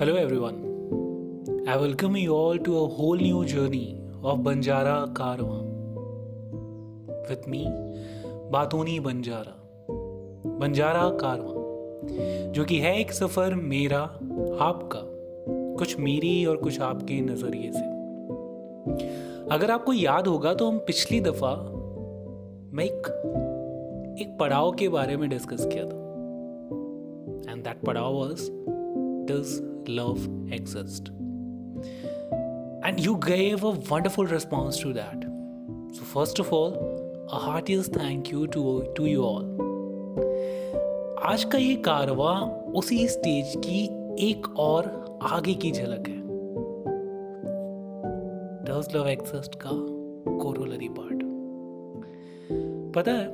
Hello, everyone. I welcome you all to a whole new journey of Banjara Karwan. With me, बातोनी Banjara Banjara कारवां जो कि है एक सफ़र मेरा आपका कुछ मेरी और कुछ आपके नज़रिए से अगर आपको याद होगा तो हम पिछली दफ़ा मैं एक एक पड़ाव के बारे में डिस्कस किया था एंड दैट पड़ाव was does love exist? And you gave a wonderful response to that. So, first of all, a heartiest thank you to, to you all. आज का ये कारवा उसी स्टेज की एक और आगे की झलक है डज लव एक्सिस्ट का कोरोलरी पार्ट पता है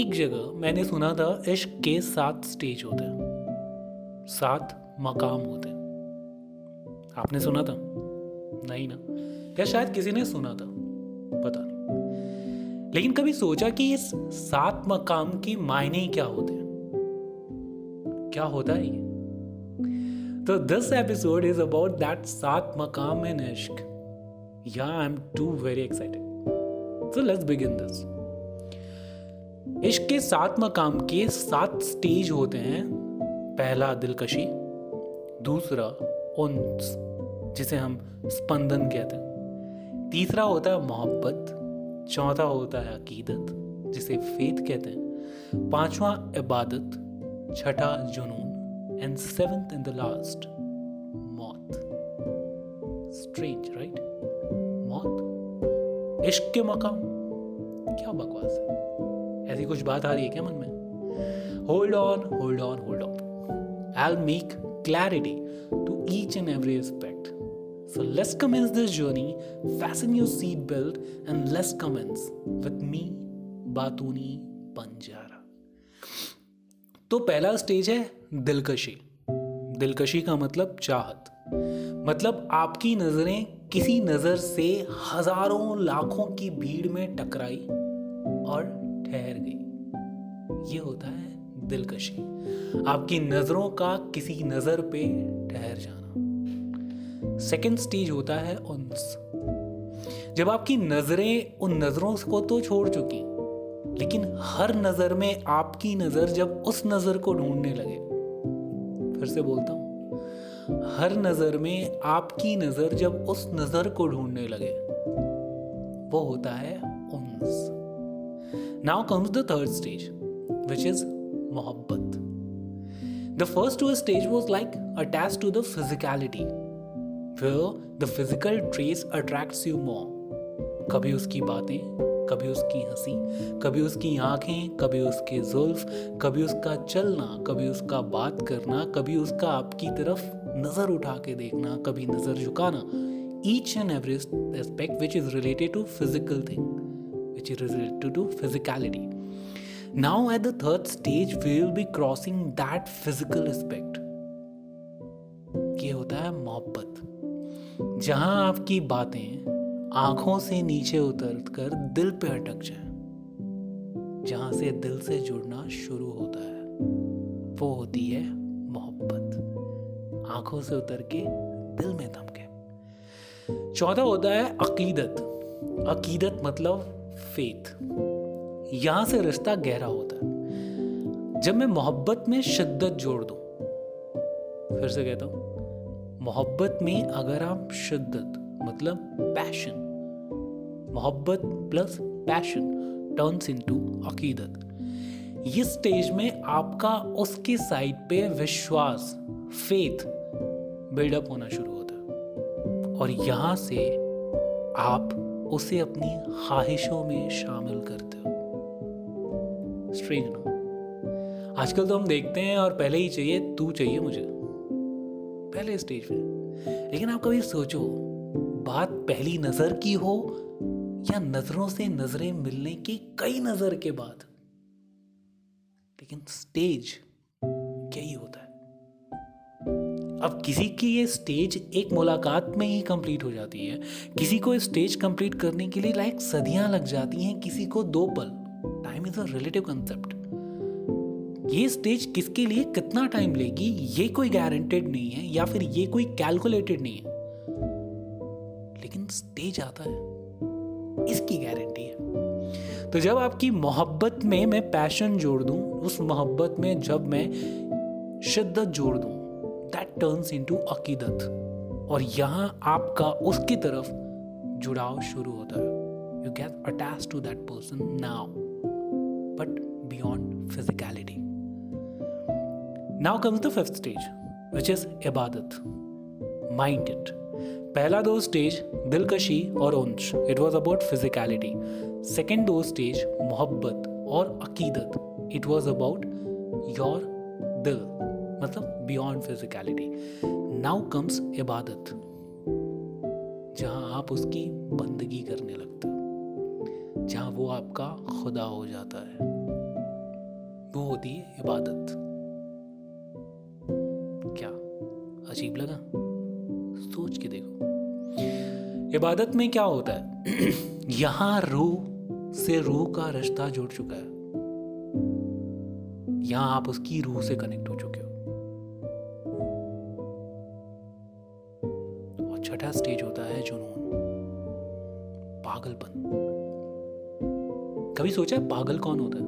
एक जगह मैंने सुना था इश्क के सात स्टेज होते हैं सात मकाम होते हैं। आपने सुना था? नहीं ना? या शायद किसी ने सुना था? पता नहीं। लेकिन कभी सोचा कि इस सात मकाम की मायने क्या होते हैं? क्या होता है ये? तो this episode is about that सात मकाम इन इश्क या I am too very excited so let's begin this इश्क के सात मकाम के सात स्टेज होते हैं। पहला दिलकशी, दूसरा उन्स, जिसे हम स्पंदन कहते हैं। तीसरा होता है मोहब्बत, चौथा होता है अकीदत, जिसे फेथ कहते हैं। पांचवा इबादत, छठा जुनून and seventh in the last मौत। स्ट्रेंज राइट मौत। इश्क के मकाम। क्या बकवास है। ऐसी कुछ बात आ रही है क्या मन में? Hold on hold on hold on I'll make clarity to each and every aspect. So let's commence this journey. Fasten your seat belt and let's commence with me, बातूनी पंजारा तो पहला स्टेज है दिलकशी दिलकशी का मतलब चाहत मतलब आपकी नज़रें किसी नज़र से हज़ारों लाखों की भीड़ में टकराई और ठहर गई ये होता है दिलकशी। आपकी नज़रों का किसी नज़र पे ठहर जाना। सेकेंड स्टेज होता है उन्स। जब आपकी नज़रें उन नज़रों को तो छोड़ चुकी, लेकिन हर नज़र में आपकी नज़र जब उस नज़र को ढूँढने लगे, फिर से बोलता हूँ, हर नज़र में आपकी नज़र जब उस नज़र को ढूँढने लगे, वो होता है उन्स। Now comes the third stage which is मोहब्बत। The first two stage was like attach to the physicality फिर the physical traits attracts you more कभी उसकी बातें, कभी उसकी हँसी, कभी उसकी आँखें, कभी उसके जुल्फ, कभी उसका चलना, कभी उसका बात करना, कभी उसका आपकी तरफ़ नज़र उठा के देखना, कभी नज़र झुकाना। Each and every aspect which is related to physical thing which is related to physicality Now, at the third stage, we will be crossing that physical aspect. ये होता है मोहब्बत। जहाँ आपकी बातें आँखों से नीचे उतर कर दिल पे अटक जाए जहाँ से दिल से जुड़ना शुरू होता है वो होती है मोहब्बत। आँखों से उतर के दिल में थम के चौथा होता है अकीदत। अकीदत मतलब फेथ यहाँ से रिश्ता गहरा होता है। जब मैं मोहब्बत में शिद्दत जोड़ दूँ, फिर से कहता हूँ, मोहब्बत में अगर आप शिद्दत मतलब पैशन मोहब्बत प्लस पैशन टर्न्स इनटू अकीदत, इस स्टेज में आपका उसके साइड पे विश्वास फेथ बिल्डअप होना शुरू होता है। और यहाँ से आप उसे अपनी ख्वाहिशों में शामिल करते स्ट्रेंज ना आजकल तो हम देखते हैं और पहले ही चाहिए, तू चाहिए मुझे। पहले स्टेज पे। लेकिन आप कभी सोचो, बात पहली नज़र की हो या नज़रों से नज़रें मिलने की कई नज़र के बाद। लेकिन स्टेज क्या ही होता है? अब किसी की ये स्टेज एक मुलाकात में ही कंप्लीट हो जाती है। किसी को स्टेज कंप्लीट करने के लिए लाइक सदियाँ लग जाती हैं, किसी को दो पल। Time is a relative concept ये स्टेज किसके लिए कितना टाइम लेगी, ये कोई गारंटेड नहीं है, या फिर ये कोई कैलकुलेटेड नहीं है? लेकिन स्टेज आता है। इसकी गारंटी है। तो जब आपकी मोहब्बत में मैं पैशन जोड़ दूँ, उस मोहब्बत में जब मैं शिद्दत जोड़ दूँ दैट टर्न्स इनटू अकीदत। और यहाँ आपका उसकी तरफ़ जुड़ाव शुरू होता है। You get attach to that person now but beyond physicality now comes the fifth stage which is इबादत माइंड इट पहला दो स्टेज दिलकशी और उंश it was about physicality second दो स्टेज मोहब्बत और अकीदत इट वॉज़ अबाउट योर दिल मतलब बियॉन्ड फिजिकलिटी नाउ कम्स इबादत जहाँ आप उसकी बंदगी करने लगते हो। जहाँ वो आपका खुदा हो जाता है। वो होती है इबादत। क्या? अजीब लगा। सोच के देखो। इबादत में क्या होता है? यहाँ रूह से रूह का रिश्ता जुड़ चुका है। यहाँ आप उसकी रूह से कनेक्ट हो चुके हो। और छठा स्टेज होता है जुनून। पागलपन। कभी सोचा है पागल कौन होता है?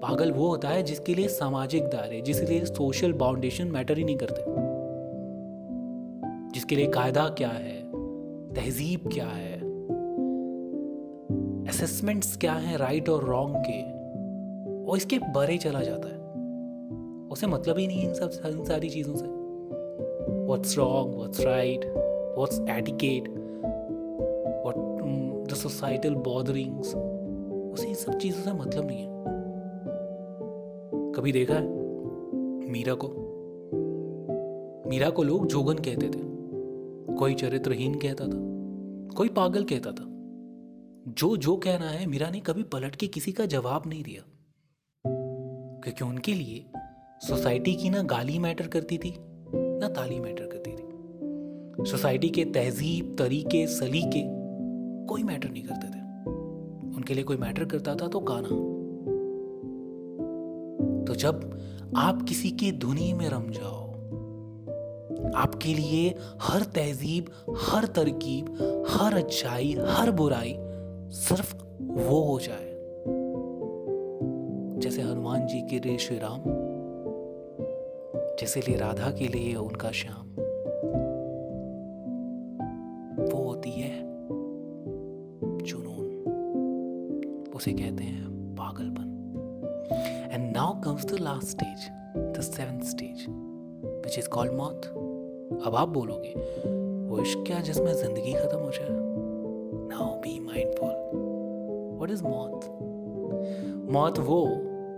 पागल वो होता है जिसके लिए सामाजिक दायरे, जिसके लिए सोशल बाउंडेशन मैटर ही नहीं करते। जिसके लिए कायदा क्या है? तहजीब क्या है? असेसमेंट्स क्या है राइट और रॉन्ग के? वो इसके बरे चला जाता है। उसे मतलब ही नहीं इन सब, इन सारी चीज़ों से। What's wrong what's right what's etiquette what the societal botherings उसे इन सब चीज़ों से मतलब नहीं है। कभी देखा है? मीरा को? मीरा को लोग जोगन कहते थे। कोई चरित्रहीन कहता था, कोई पागल कहता था। जो जो कहना है, मीरा ने कभी पलट के किसी का जवाब नहीं दिया। क्योंकि उनके लिए सोसाइटी की ना गाली मैटर करती थी, ना ताली मैटर करती थी। सोसाइटी के तहजीब, तरीके, सलीके कोई मैटर नहीं करते थे। उनके लिए कोई मैटर करता था तो गाना। तो जब आप किसी की धुनी में रम जाओ, आपके लिए हर तहजीब, हर तरकीब, हर अच्छाई, हर बुराई सिर्फ़ वो हो जाए। जैसे हनुमान जी के लिए श्री राम, जैसे लिए राधा के लिए उनका Shyam. Now comes the last stage the seventh stage which is मौत अब आप बोलोगे, वो इश्क क्या जिसमें ज़िंदगी खत्म हो जाए? Now be mindful what is मौत मौत वो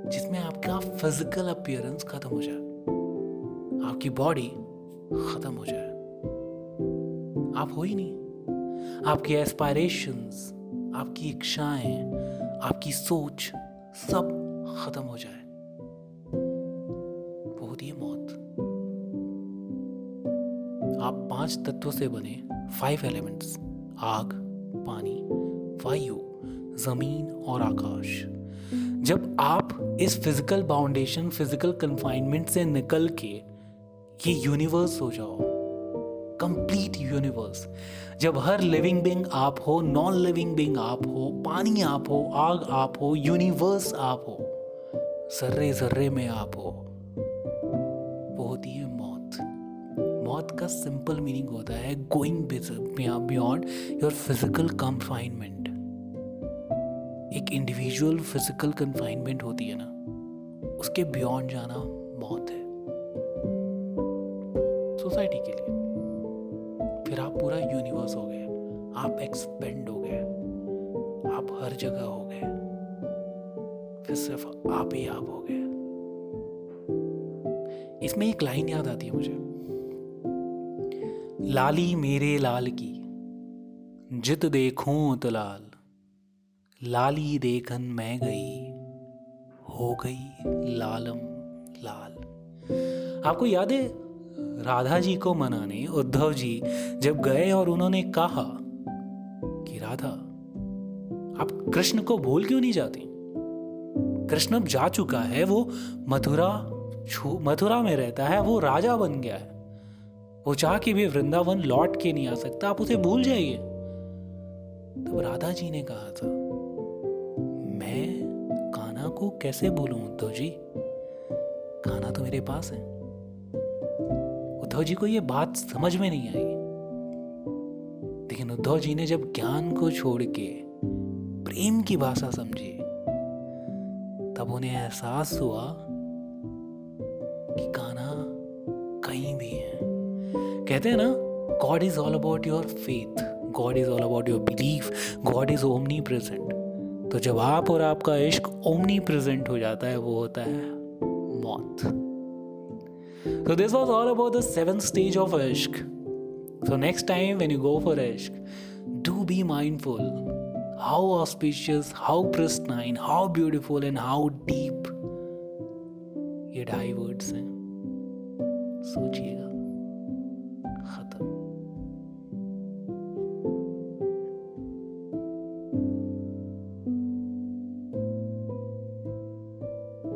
जिसमें आपका फ़िज़िकल अपियरेंस खत्म हो जाए। आपकी बॉडी खत्म हो जाए। आप हो ही नहीं। आपकी एस्पायरेशंस आपकी इच्छाएँ, आपकी सोच सब खत्म हो जाए। आप पाँच तत्वों से बने फाइव एलिमेंट्स आग, पानी, वायु, ज़मीन और आकाश। जब आप इस फ़िज़िकल बाउंडेशन फ़िज़िकल कन्फाइनमेंट से निकल के ये यूनिवर्स हो जाओ कंप्लीट यूनिवर्स जब हर लिविंग बिंग आप हो नॉन लिविंग बिंग आप हो, पानी आप हो, आग आप हो यूनिवर्स आप हो जर्रे जर्रे में आप हो मौत का सिंपल मीनिंग होता है going beyond your physical confinement एक इंडिविजुअल फ़िज़िकल कंफाइनमेंट होती है ना, उसके बियॉन्ड जाना मौत है। सोसाइटी के लिए। फिर आप पूरा यूनिवर्स हो गए, आप एक्सपेंड हो गए, आप हर जगह हो गए, फिर सिर्फ़ आप ही आप हो गए। इसमें एक लाइन याद आती है मुझे। लाली मेरे लाल की, जित देखूँ तो लाल। लाली देखन मैं गई, हो गई लालम लाल। आपको याद है, राधा जी को मनाने उद्धव जी जब गए और उन्होंने कहा कि, राधा, आप कृष्ण को भूल क्यों नहीं जाती? कृष्ण अब जा चुका है, वो मथुरा मथुरा में रहता है, वो राजा बन गया है। वो चाह के भी वृंदावन लौट के नहीं आ सकता, आप उसे भूल जाइए। तब राधा जी ने कहा था, मैं काना को कैसे बोलूँ उद्धव जी काना तो मेरे पास है। उद्धव जी को यह बात समझ में नहीं आई। लेकिन उद्धव जी ने जब ज्ञान को छोड़ के प्रेम की भाषा समझी, तब उन्हें एहसास हुआ कि काना कहीं भी है। कहते हैं ना God is all about your faith God is all about your belief God is omnipresent तो जब आप और आपका इश्क ओमनी प्रेजेंट हो जाता है, वो होता है मौत. So this was all about the seven stage of इश्क. So next time when you go for इश्क do be mindful how auspicious how pristine how beautiful and how deep ये ढाई वर्ड्स हैं. सोचिएगा.